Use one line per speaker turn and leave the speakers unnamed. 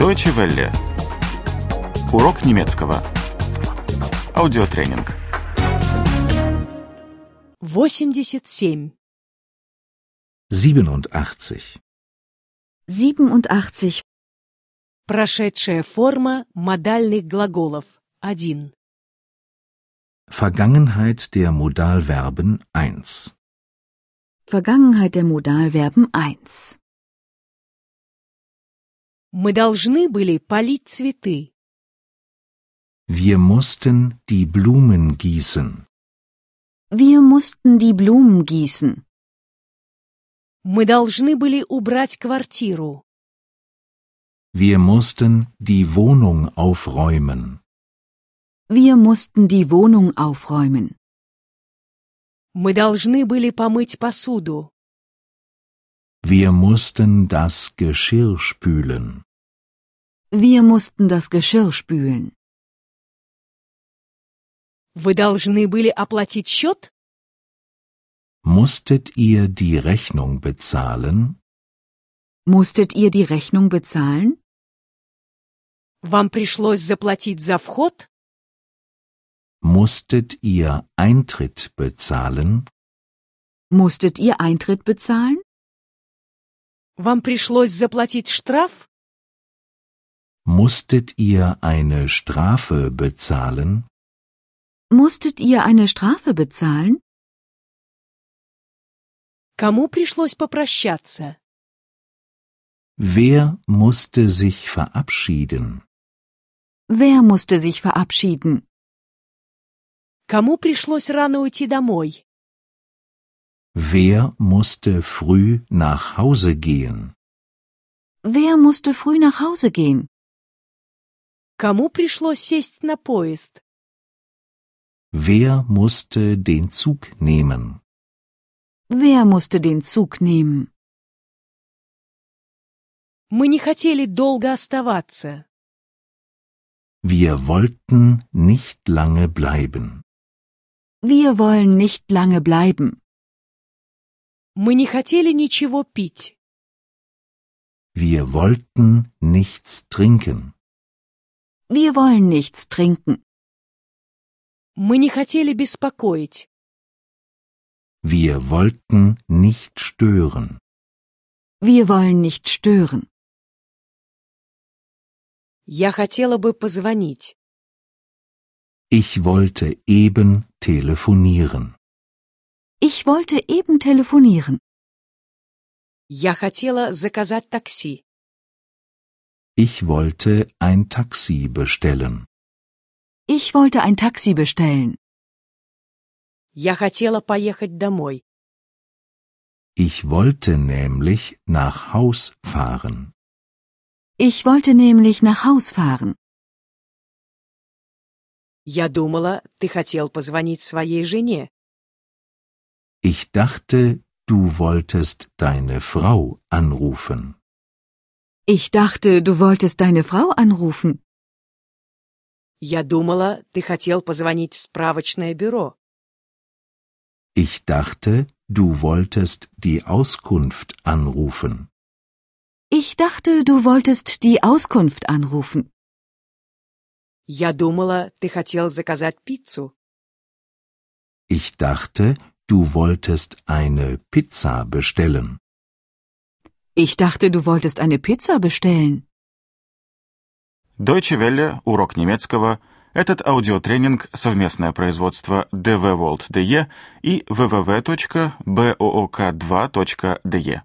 Deutsche Welle. Урок немецкого. Аудиотренинг.
87.
87.
87.
Прошедшая форма модальных глаголов. 1.
Vergangenheit der Modalverben 1.
Vergangenheit der Modalverben 1.
Мы должны были полить цветы.
Wir mussten die Blumen gießen.
Wir mussten die Blumen gießen.
Мы должны были убрать квартиру.
Wir mussten die Wohnung aufräumen.
Wir mussten die Wohnung aufräumen.
Мы должны были помыть посуду.
Wir mussten das Geschirr spülen.
Wir mussten das Geschirr spülen.
Вы должны были оплатить счет?
Musstet ihr die Rechnung bezahlen?
Musstet ihr die Rechnung bezahlen?
Вам пришлось заплатить за вход?
Musstet ihr Eintritt bezahlen?
Musstet ihr Eintritt bezahlen?
Вам пришлось заплатить штраф?
Musstet ihr eine Strafe bezahlen?
Musstet ihr eine Strafe bezahlen?
Кому пришлось попрощаться?
Wer musste sich verabschieden?
Wer musste sich verabschieden?
Кому пришлось рано уйти домой?
Wer musste früh nach Hause gehen?
Wer musste früh nach Hause gehen?
Кому пришлось сесть на поезд?
Wer musste den Zug nehmen?
Wer musste den Zug nehmen?
Мы не хотели долго оставаться.
Wir wollten nicht lange bleiben.
Wir wollen nicht lange bleiben.
Мы не хотели ничего пить.
Wir wollten nichts trinken.
Wir wollen nichts trinken.
Мы не хотели беспокоить.
Wir wollten nicht stören.
Wir wollen nicht stören.
Я хотела бы позвонить.
Ich wollte eben telefonieren.
Ich wollte eben telefonieren.
Я хотела заказать такси.
Ich wollte ein Taxi bestellen.
Ich wollte ein Taxi bestellen.
Я хотела поехать домой.
Ich wollte nämlich nach Haus fahren.
Ich wollte nämlich nach Haus fahren.
Я думала, ты хотел позвонить своей жене.
Ich dachte, du wolltest deine Frau anrufen.
Ich dachte, du wolltest deine Frau anrufen.
Я думала, ты хотел позвонить в справочное бюро.
Ich dachte, du wolltest die Auskunft anrufen.
Ich dachte, du wolltest die Auskunft anrufen.
Я думала, ты хотел заказать пиццу.
Ich dachte, du wolltest eine Pizza bestellen.
Ich dachte, du wolltest eine Pizza bestellen.
Deutsche Welle. Урок немецкого. Этот аудиотренинг – совместное производство DW World DE и www.book2.de.